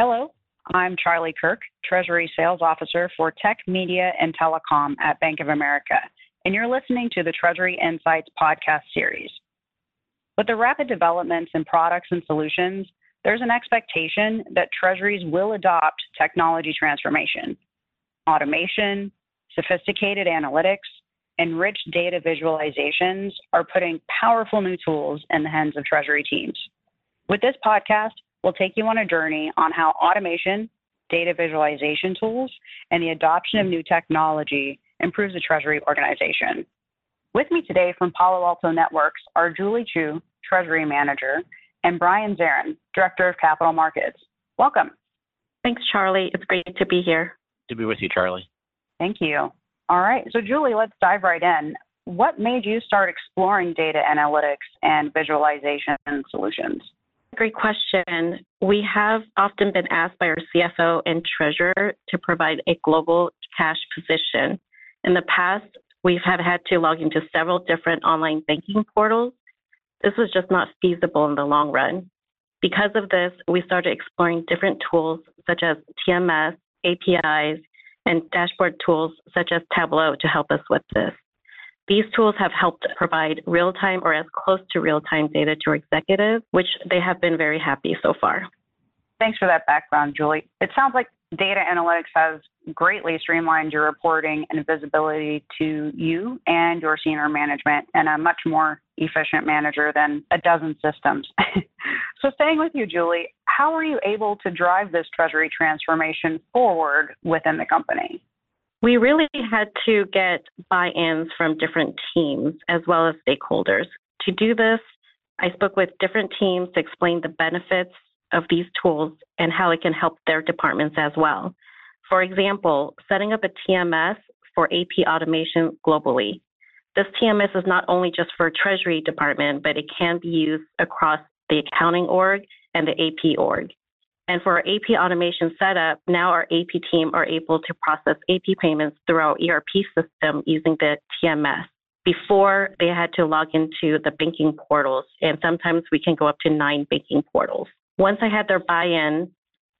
Hello, I'm Charli Kirk, Treasury Sales Officer for Tech, Media, and Telecom at Bank of America, and you're listening to the Treasury Insights podcast series. With the rapid developments in products and solutions, there's an expectation that treasuries will adopt technology transformation. Automation, sophisticated analytics, and rich data visualizations are putting powerful new tools in the hands of treasury teams. With this podcast, we'll take you on a journey on how automation, data visualization tools, and the adoption of new technology improves the treasury organization. With me today from Palo Alto Networks are Julie Chiu, Treasury Manager, and Brian Zarahn, Director of Capital Markets. Welcome. Thanks, Charli. It's great to be here. To be with you, Charli. Thank you. All right. So, Julie, let's dive right in. What made you start exploring data analytics and visualization solutions? Great question. We have often been asked by our CFO and treasurer to provide a global cash position. In the past, we've had to log into several different online banking portals. This was just not feasible in the long run. Because of this, we started exploring different tools such as TMS, APIs, and dashboard tools such as Tableau to help us with this. These tools have helped provide real time or as close to real time data to executives, which they have been very happy so far. Thanks for that background, Julie. It sounds like data analytics has greatly streamlined your reporting and visibility to you and your senior management and a much more efficient manager than a dozen systems. so, staying with you, Julie, how are you able to drive this treasury transformation forward within the company? We really had to get buy ins from different teams as well as stakeholders. To do this, I spoke with different teams to explain the benefits of these tools and how it can help their departments as well. For example, setting up a TMS for AP automation globally. This TMS is not only just for Treasury Department, but it can be used across the accounting org and the AP org. And for our AP automation setup, now our AP team are able to process AP payments through our ERP system using the TMS. Before they had to log into the banking portals, and sometimes we can go up to nine banking portals. Once I had their buy in,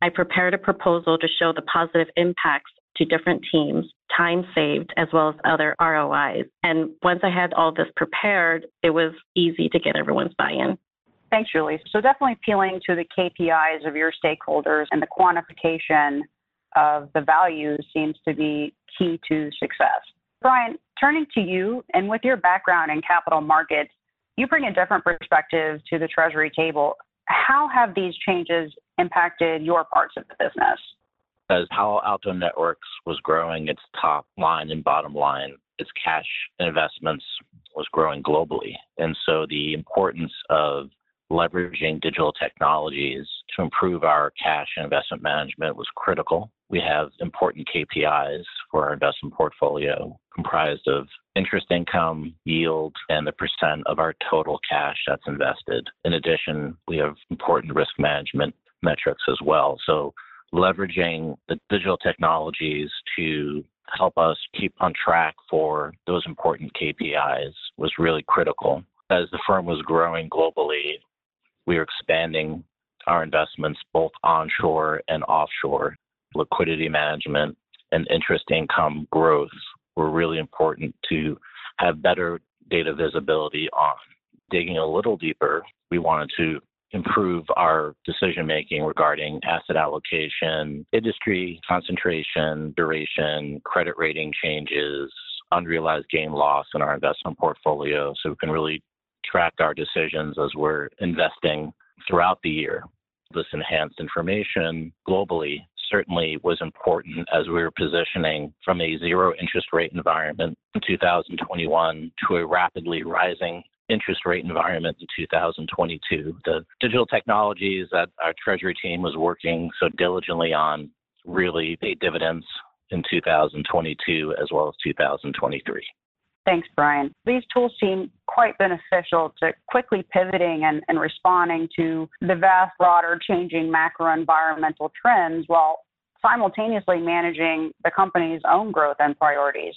I prepared a proposal to show the positive impacts to different teams, time saved, as well as other ROIs. And once I had all this prepared, it was easy to get everyone's buy in. Thanks, Julie. So definitely appealing to the KPIs of your stakeholders and the quantification of the values seems to be key to success. Brian, turning to you and with your background in capital markets, you bring a different perspective to the Treasury table. How have these changes impacted your parts of the business? As Palo Alto Networks was growing its top line and bottom line, its cash investments was growing globally. And so the importance of leveraging digital technologies to improve our cash and investment management was critical. We have important KPIs for our investment portfolio comprised of interest income, yield, and the percent of our total cash that's invested. In addition, we have important risk management metrics as well. So leveraging the digital technologies to help us keep on track for those important KPIs was really critical. As the firm was growing globally, we are expanding our investments both onshore and offshore. Liquidity management and interest income growth were really important to have better data visibility on. Digging a little deeper, we wanted to improve our decision making regarding asset allocation, industry concentration, duration, credit rating changes, unrealized gain loss in our investment portfolio so we can really track our decisions as we're investing throughout the year. This enhanced information globally certainly was important as we were positioning from a zero interest rate environment in 2021 to a rapidly rising interest rate environment in 2022. The digital technologies that our treasury team was working so diligently on really paid dividends in 2022 as well as 2023. Thanks, Brian. These tools seem quite beneficial to quickly pivoting and, and responding to the vast, broader, changing macro environmental trends while simultaneously managing the company's own growth and priorities.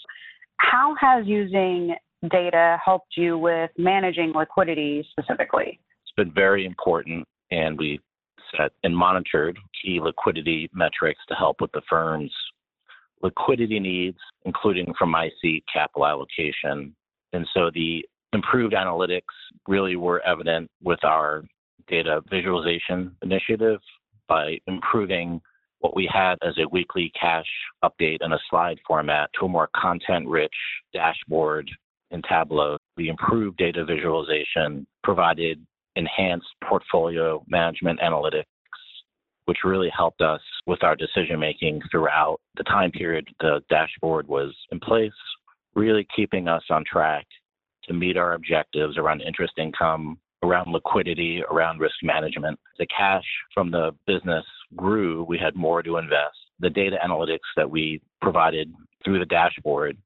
How has using data helped you with managing liquidity specifically? It's been very important, and we set and monitored key liquidity metrics to help with the firm's liquidity needs, including from seat capital allocation. And so the improved analytics really were evident with our data visualization initiative by improving what we had as a weekly cash update in a slide format to a more content rich dashboard in Tableau. The improved data visualization provided enhanced portfolio management analytics, which really helped us with our decision making throughout the time period the dashboard was in place, really keeping us on track to meet our objectives around interest income, around liquidity, around risk management. The cash from the business grew, we had more to invest. The data analytics that we provided through the dashboard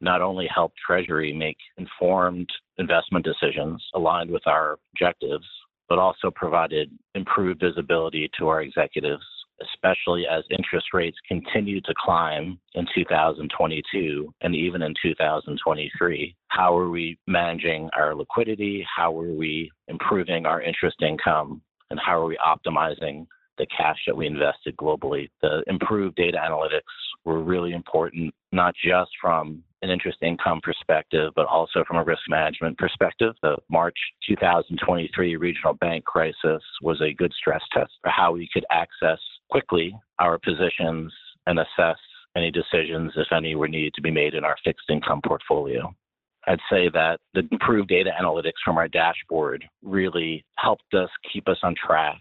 not only helped Treasury make informed investment decisions aligned with our objectives, but also provided improved visibility to our executives, especially as interest rates continue to climb in 2022 and even in 2023. How are we managing our liquidity? How are we improving our interest income? And how are we optimizing the cash that we invested globally? The improved data analytics were really important, not just from an interest income perspective, but also from a risk management perspective. The March 2023 regional bank crisis was a good stress test for how we could access quickly our positions and assess any decisions, if any, were needed to be made in our fixed income portfolio. I'd say that the improved data analytics from our dashboard really helped us keep us on track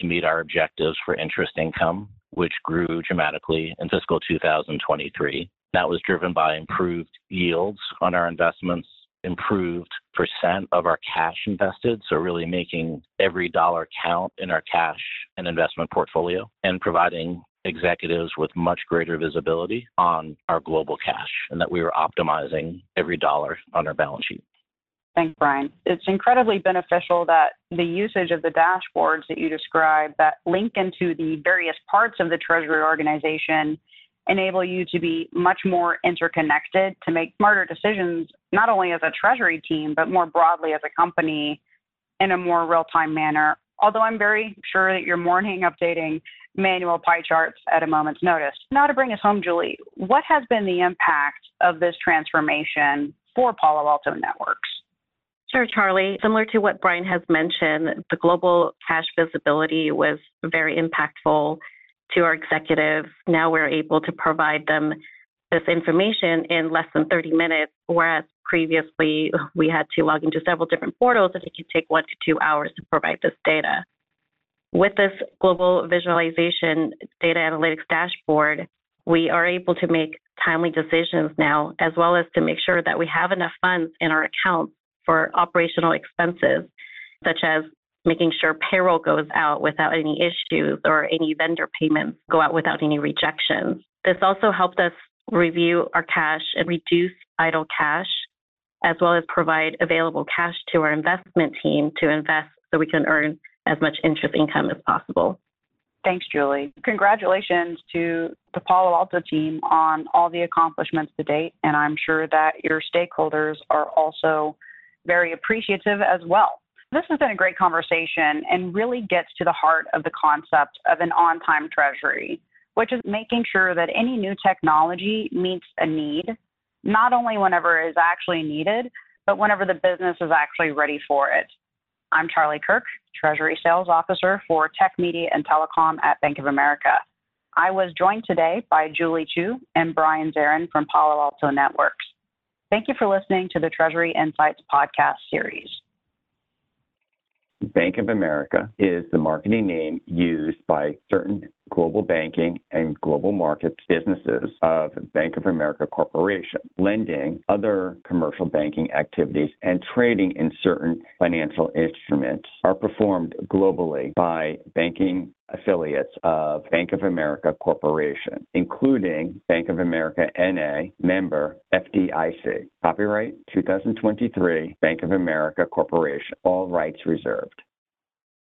to meet our objectives for interest income, which grew dramatically in fiscal 2023. That was driven by improved yields on our investments, improved percent of our cash invested, so really making every dollar count in our cash and investment portfolio and providing executives with much greater visibility on our global cash and that we were optimizing every dollar on our balance sheet. Thanks, Brian. It's incredibly beneficial that the usage of the dashboards that you described that link into the various parts of the Treasury organization enable you to be much more interconnected to make smarter decisions, not only as a Treasury team, but more broadly as a company in a more real time manner. Although I'm very sure that you're morning updating manual pie charts at a moment's notice. Now, to bring us home, Julie, what has been the impact of this transformation for Palo Alto Networks? Sure, Charli. Similar to what Brian has mentioned, the global cash visibility was very impactful to our executives. Now we're able to provide them this information in less than 30 minutes, whereas previously we had to log into several different portals and it could take one to two hours to provide this data. With this global visualization data analytics dashboard, we are able to make timely decisions now, as well as to make sure that we have enough funds in our accounts for operational expenses, such as making sure payroll goes out without any issues or any vendor payments go out without any rejections. This also helped us review our cash and reduce idle cash, as well as provide available cash to our investment team to invest so we can earn as much interest income as possible. Thanks, Julie. Congratulations to the Palo Alto team on all the accomplishments to date, and I'm sure that your stakeholders are also very appreciative as well. This has been a great conversation and really gets to the heart of the concept of an on time treasury, which is making sure that any new technology meets a need, not only whenever it is actually needed, but whenever the business is actually ready for it. I'm Charli Kirk, Treasury Sales Officer for Tech Media and Telecom at Bank of America. I was joined today by Julie Chiu and Brian Zarahn from Palo Alto Networks. Thank you for listening to the Treasury Insights podcast series. Bank of America is the marketing name used by certain global banking and global markets businesses of Bank of America Corporation, lending, other commercial banking activities, and trading in certain financial instruments are performed globally by banking affiliates of Bank of America Corporation, including Bank of America NA, member FDIC. Copyright 2023, Bank of America Corporation. All rights reserved.